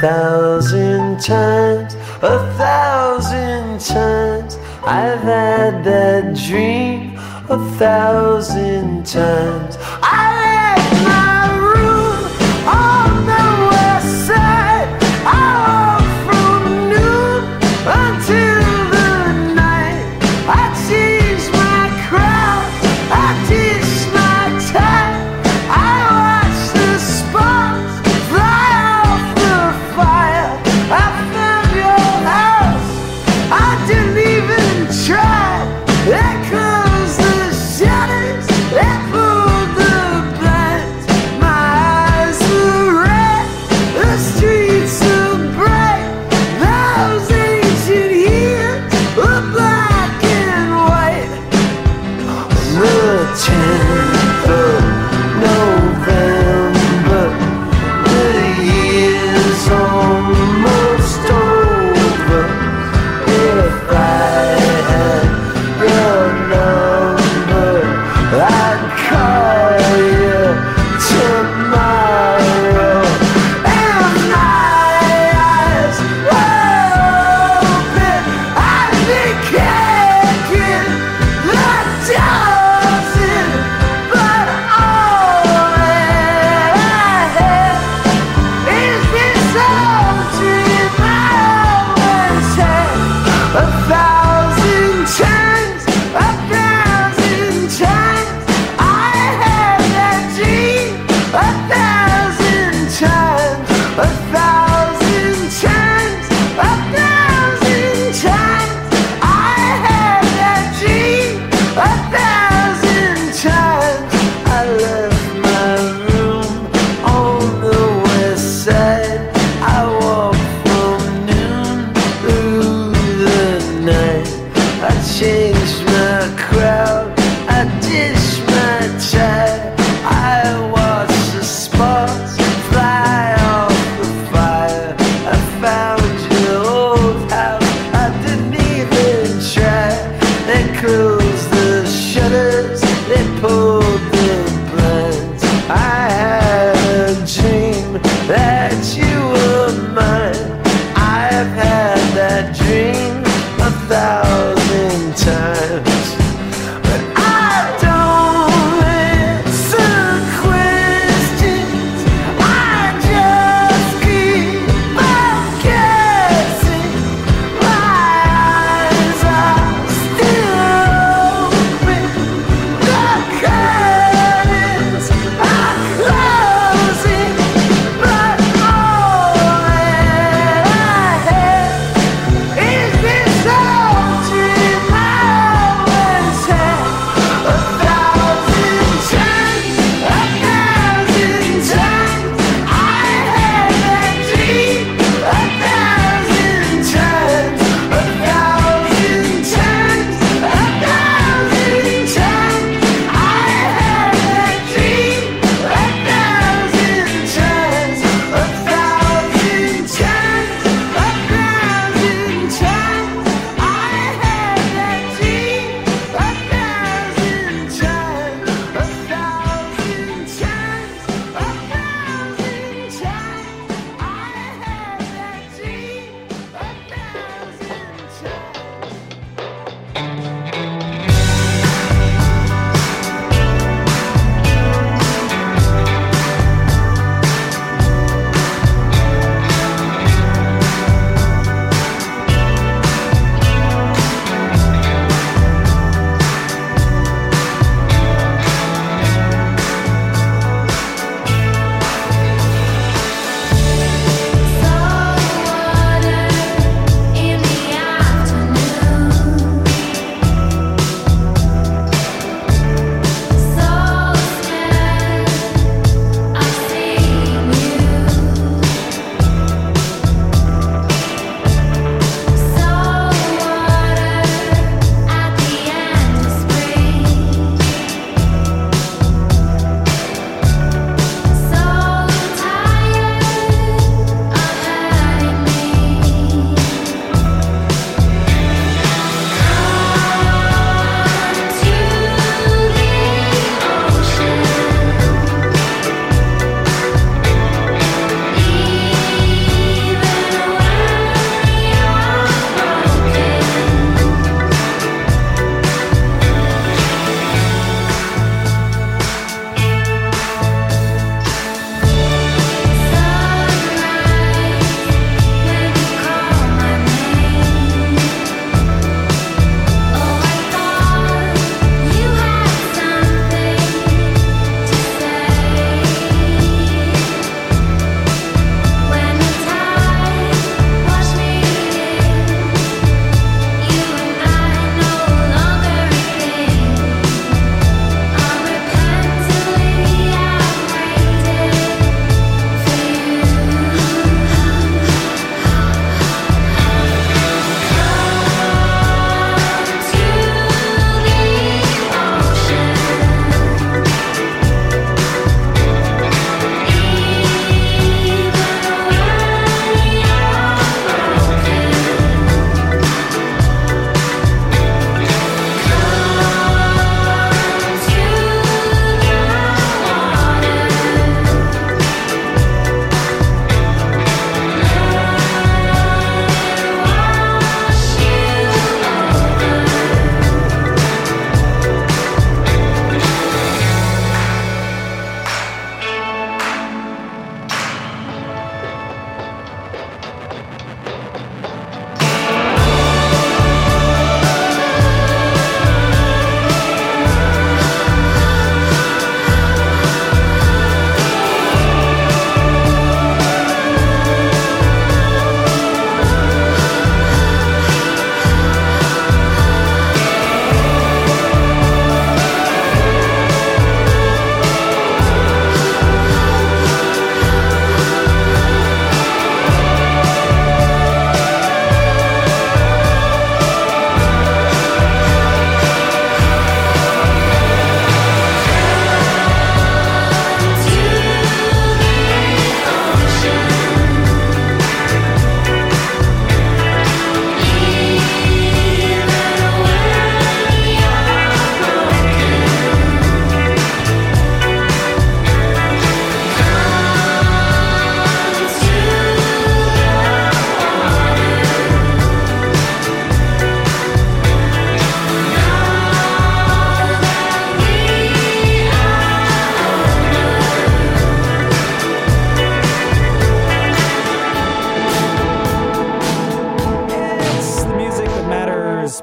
thousand times, a thousand times. I've had that dream a thousand times. pretend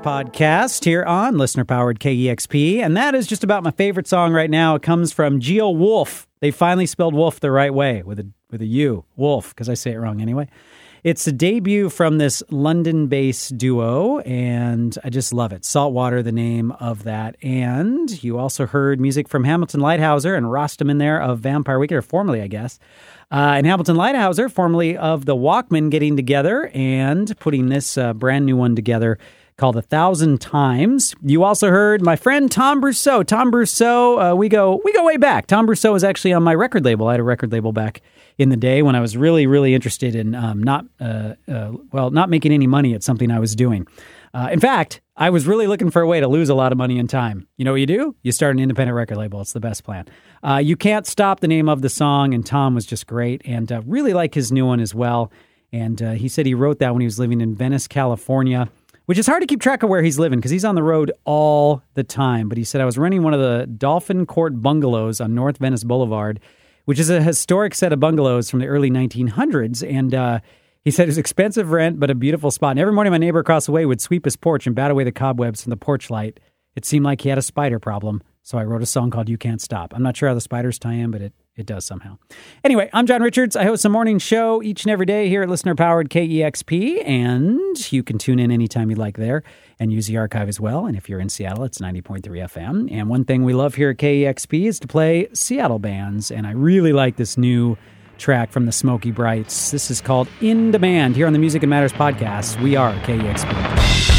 Podcast here on listener powered KEXP. And that is just about my favorite song right now. It comes from Geowulf. They finally spelled wolf the right way with a with a U, Wolf, because I say it wrong anyway. It's a debut from this London based duo, and I just love it. Saltwater, the name of that. And you also heard music from Hamilton Leithauser and Rostam in there of Vampire Weekend, or formerly, I guess. Uh, and Hamilton Leithauser, formerly of the Walkmen, getting together and putting this uh, brand new one together called A Thousand Times. You also heard my friend Tom Brosseau. Tom Brosseau, uh, we go we go way back. Tom Brosseau was actually on my record label. I had a record label back in the day when I was really really interested in um, not uh, uh, well not making any money at something I was doing. Uh, in fact, I was really looking for a way to lose a lot of money in time. You know what you do? You start an independent record label. It's the best plan. Uh, you can't stop the name of the song, and Tom was just great, and uh, really like his new one as well. And uh, he said he wrote that when he was living in Venice, California, which is hard to keep track of where he's living because he's on the road all the time. But he said I was renting one of the Dolphin Court bungalows on North Venice Boulevard, which is a historic set of bungalows from the early 1900s, and uh, he said it was expensive rent, but a beautiful spot. And every morning, my neighbor across the way would sweep his porch and bat away the cobwebs from the porch light. It seemed like he had a spider problem, so I wrote a song called "You Can't Stop." I'm not sure how the spiders tie in, but it it does somehow. Anyway, I'm John Richards. I host a morning show each and every day here at listener powered KEXP, and you can tune in anytime you like there and use the archive as well. And if you're in Seattle, it's 90.3 FM. And one thing we love here at KEXP is to play Seattle bands, and I really like this new track from the Smokey Brights. This is called In Demand here on the Music and Matters podcast. We are KEXP.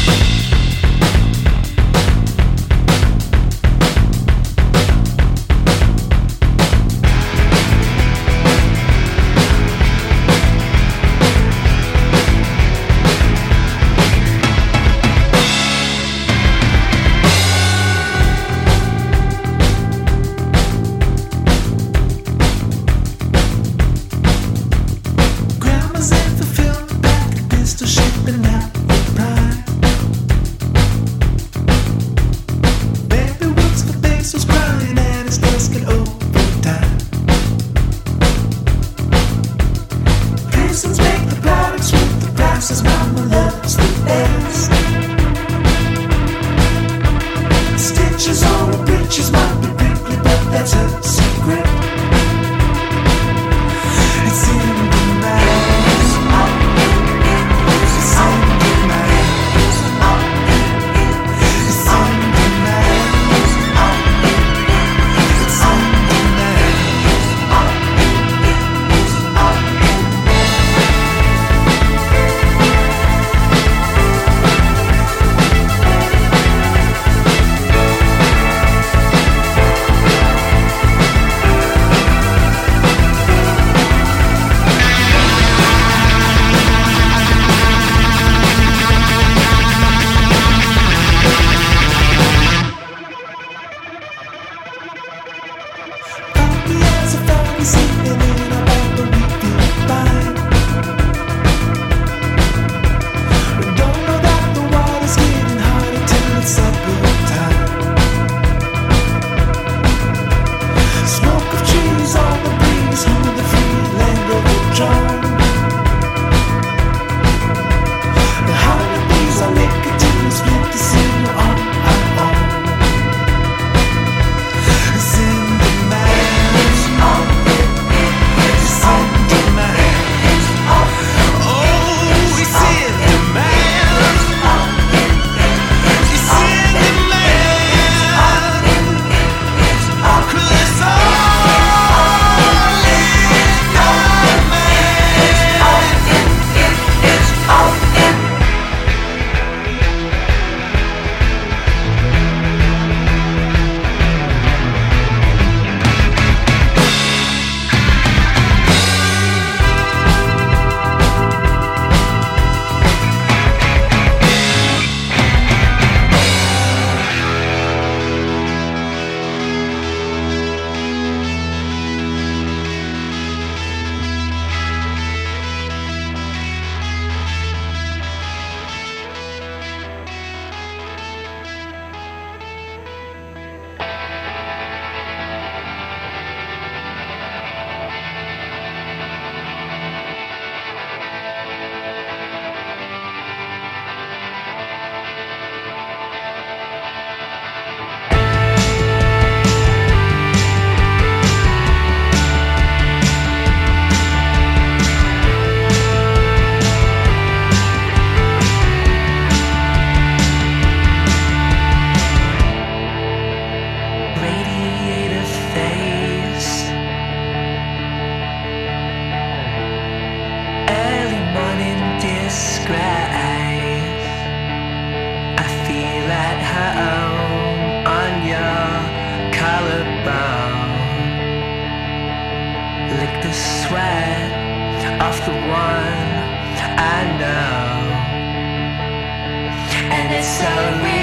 it's so real.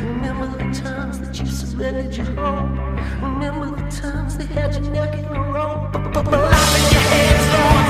Remember the times that you surrendered your home. Remember the times they had your neck in a rope. But Put your hands on.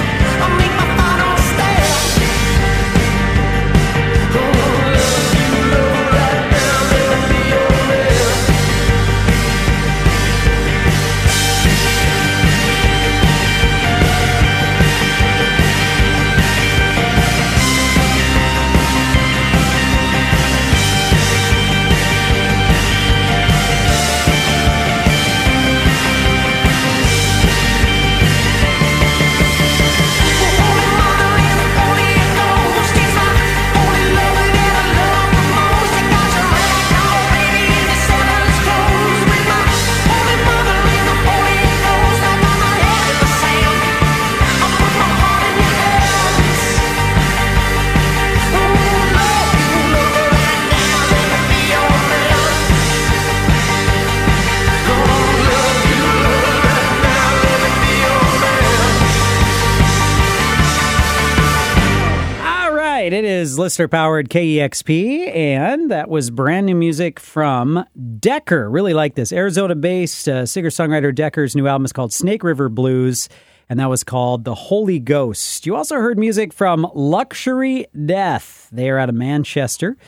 Listener powered KEXP, and that was brand new music from Decker. Really like this. Arizona based uh, singer songwriter Decker's new album is called Snake River Blues, and that was called The Holy Ghost. You also heard music from Luxury Death. They are out of Manchester.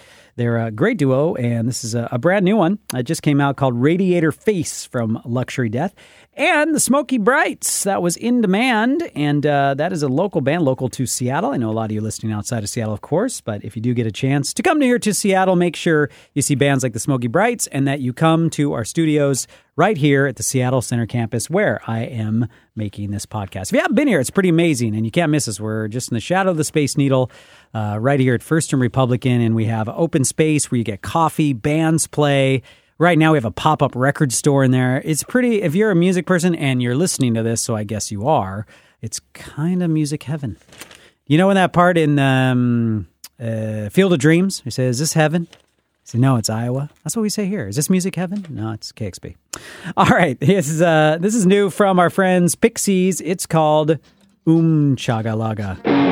They're a great duo, and this is a, a brand new one. It just came out called Radiator Face from Luxury Death. And the Smokey Brights, that was in demand, and uh, that is a local band, local to Seattle. I know a lot of you listening outside of Seattle, of course, but if you do get a chance to come here to Seattle, make sure you see bands like the Smokey Brights and that you come to our studios right here at the Seattle Center campus where I am making this podcast. If you haven't been here, it's pretty amazing, and you can't miss us. We're just in the shadow of the Space Needle, uh, right here at First and Republican, and we have open space where you get coffee, bands play. Right now, we have a pop up record store in there. It's pretty, if you're a music person and you're listening to this, so I guess you are, it's kind of music heaven. You know, in that part in um, uh, Field of Dreams, we say, Is this heaven? Say, No, it's Iowa. That's what we say here. Is this music heaven? No, it's KEXP. All right. This is, uh, this is new from our friends Pixies. It's called Um Chagga Lagga.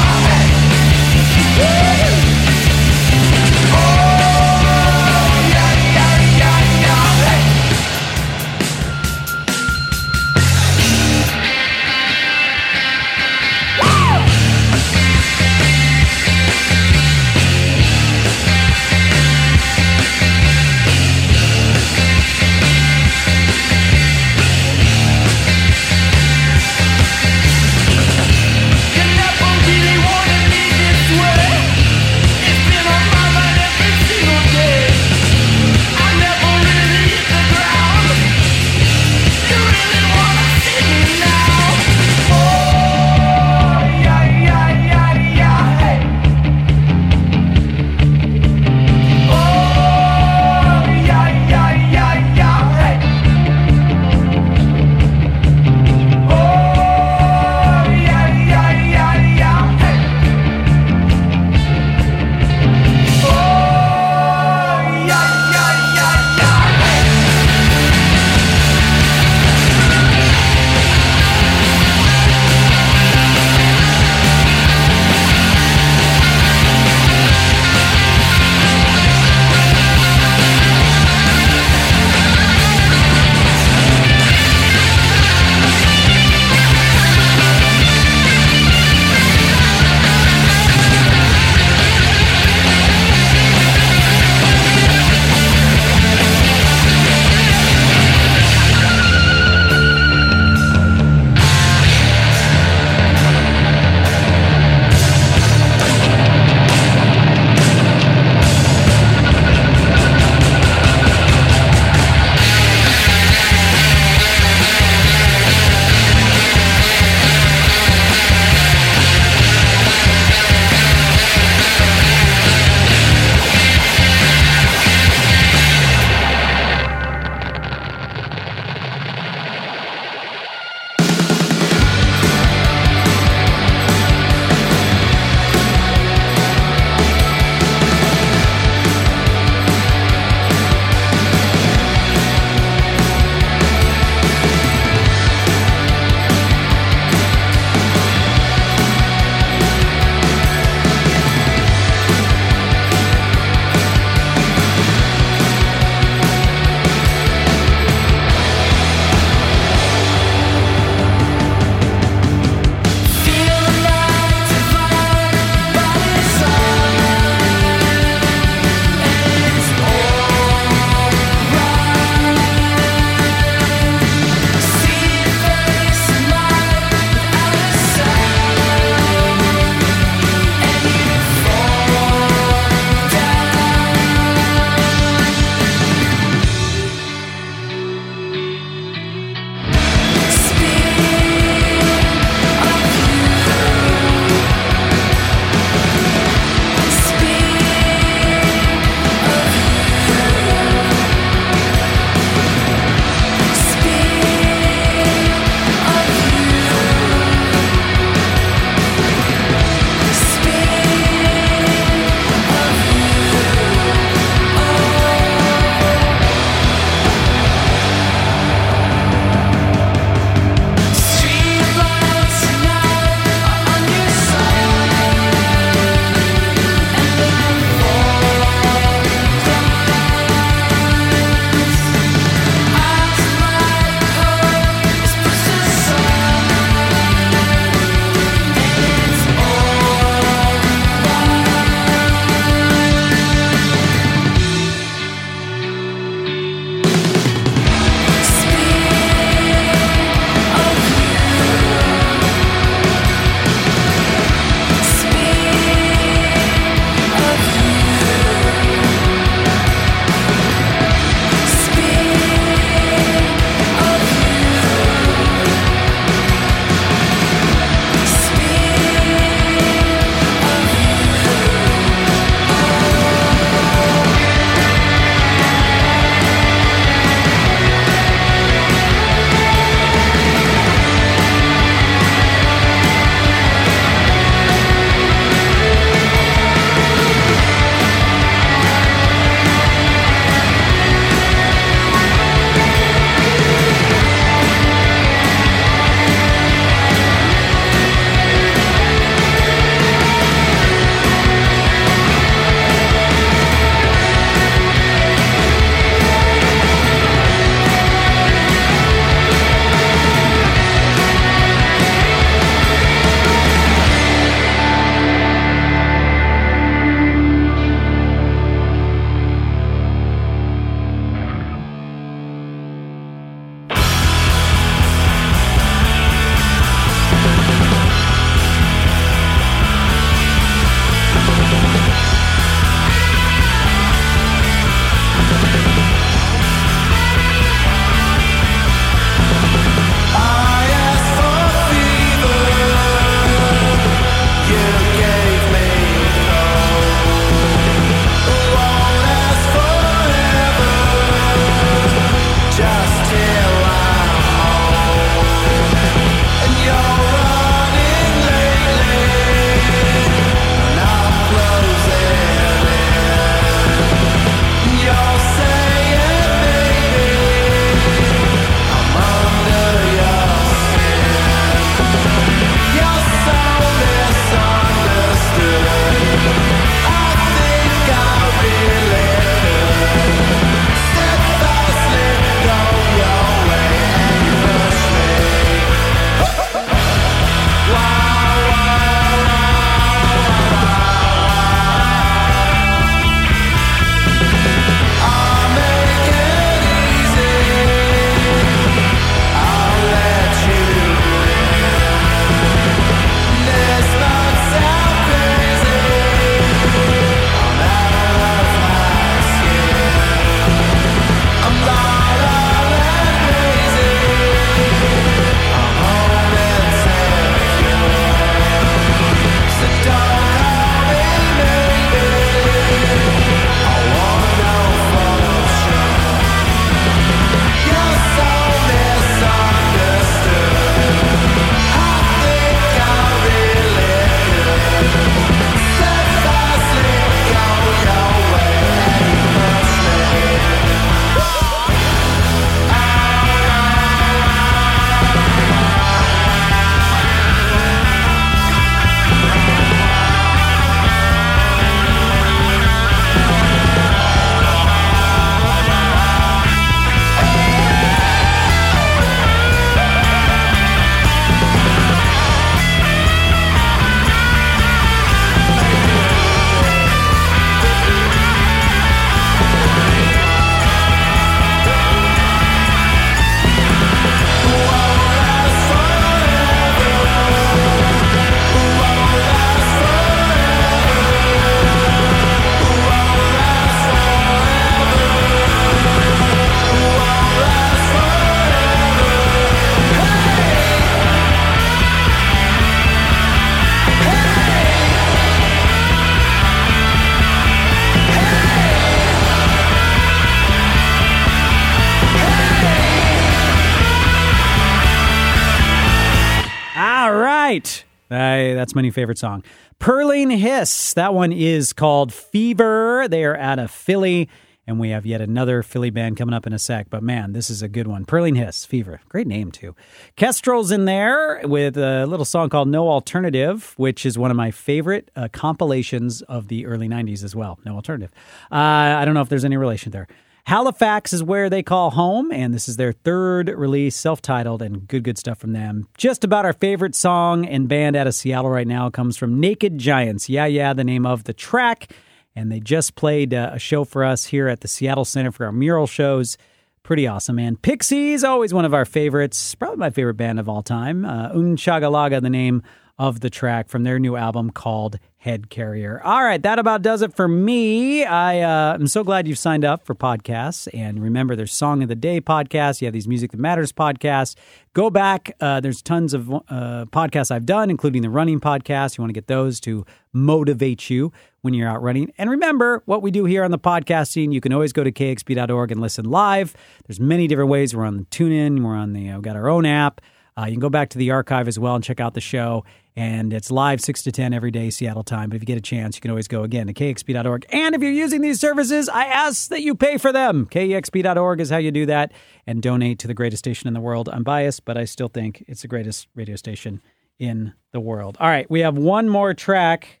My new favorite song. Purling Hiss. That one is called Fever. They are out of Philly, and we have yet another Philly band coming up in a sec. But man, this is a good one. Purling Hiss, Fever. Great name, too. Kestrels in there with a little song called No Alternative, which is one of my favorite uh, compilations of the early 90s as well. No Alternative. Uh, I don't know if there's any relation there. Halifax is where they call home, and this is their third release, self titled, and good, good stuff from them. Just about our favorite song and band out of Seattle right now comes from Naked Giants. Yeah, yeah, the name of the track. And they just played uh, a show for us here at the Seattle Center for our mural shows. Pretty awesome, man. Pixies, always one of our favorites, probably my favorite band of all time. Uh, Un Chagalaga, the name of the track from their new album called Head Carrier. All right, that about does it for me. I uh, am so glad you've signed up for podcasts. And remember, there's Song of the Day podcast. You have these Music That Matters podcasts. Go back. Uh, there's tons of uh, podcasts I've done, including the running podcast. You want to get those to motivate you when you're out running. And remember what we do here on the podcasting. You can always go to kexp.org and listen live. There's many different ways. We're on the TuneIn. We're on the. Uh, we've got our own app. Uh, you can go back to the archive as well and check out the show. And it's live 6 to 10 every day, Seattle time. But if you get a chance, you can always go again to kexp.org. And if you're using these services, I ask that you pay for them. kexp.org is how you do that and donate to the greatest station in the world. I'm biased, but I still think it's the greatest radio station in the world. All right, we have one more track.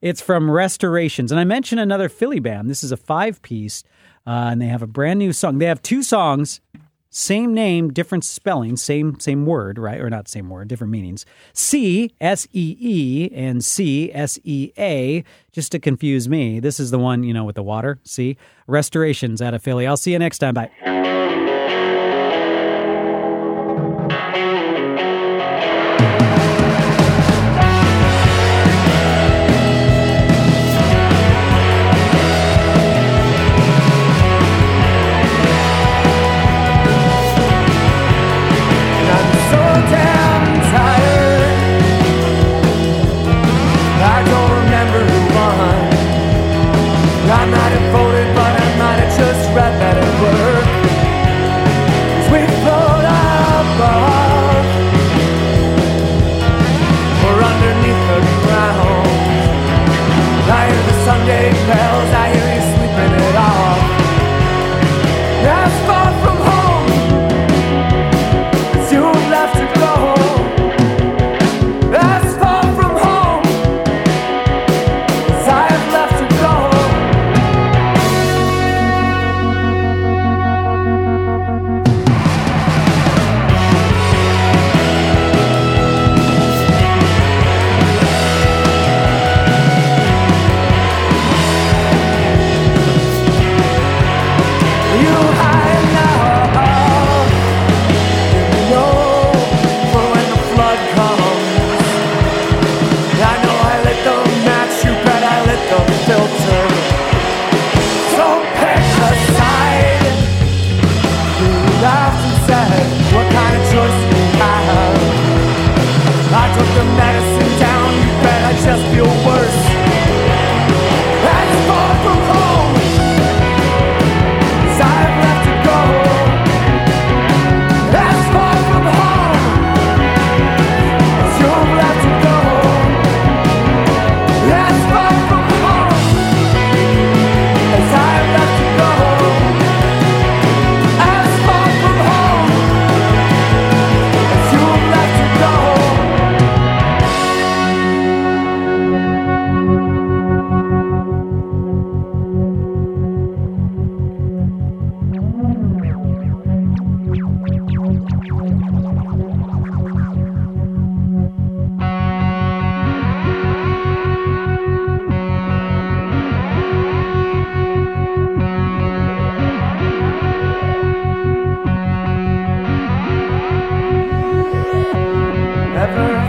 It's from Restorations. And I mentioned another Philly band. This is a five piece, uh, and they have a brand new song. They have two songs same name, different spelling, same same word, right? Or not same word, different meanings. C S E E and C S E A, just to confuse me. This is the one, you know, with the water. See? Restorations out of Philly. I'll see you next time. Bye.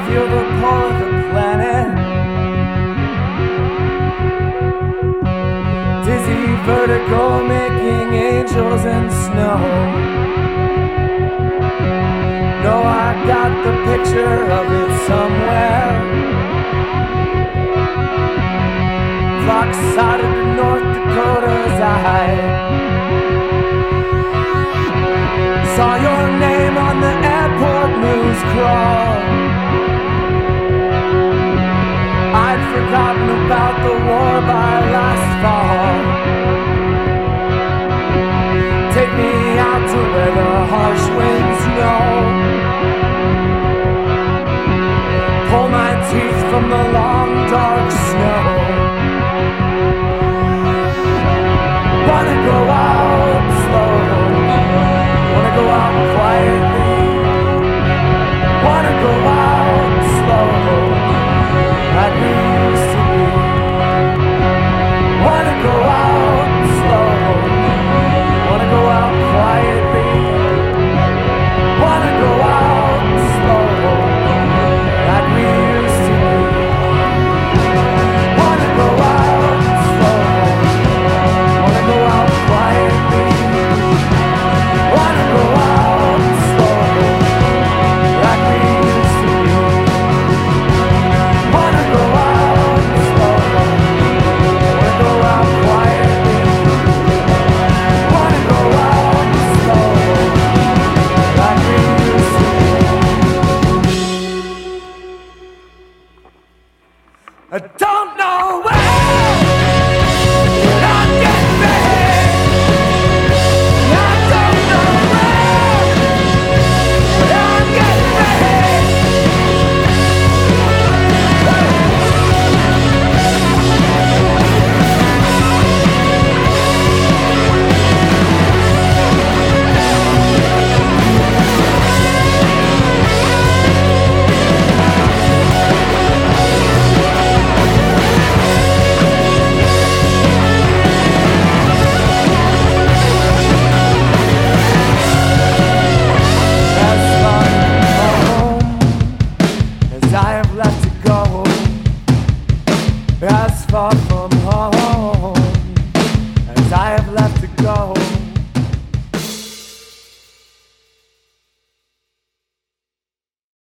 Feel the pull of the planet? Dizzy vertigo making angels in snow. No, I got the picture of it somewhere. Lopsided to North Dakota's eye. Saw your name on the airport news crawl. I'd forgotten about the war by last fall. Take me out to where the harsh winds know. Pull my teeth from the long dark snow. Wanna go out slow. Wanna go out quietly. Wanna go out slow like we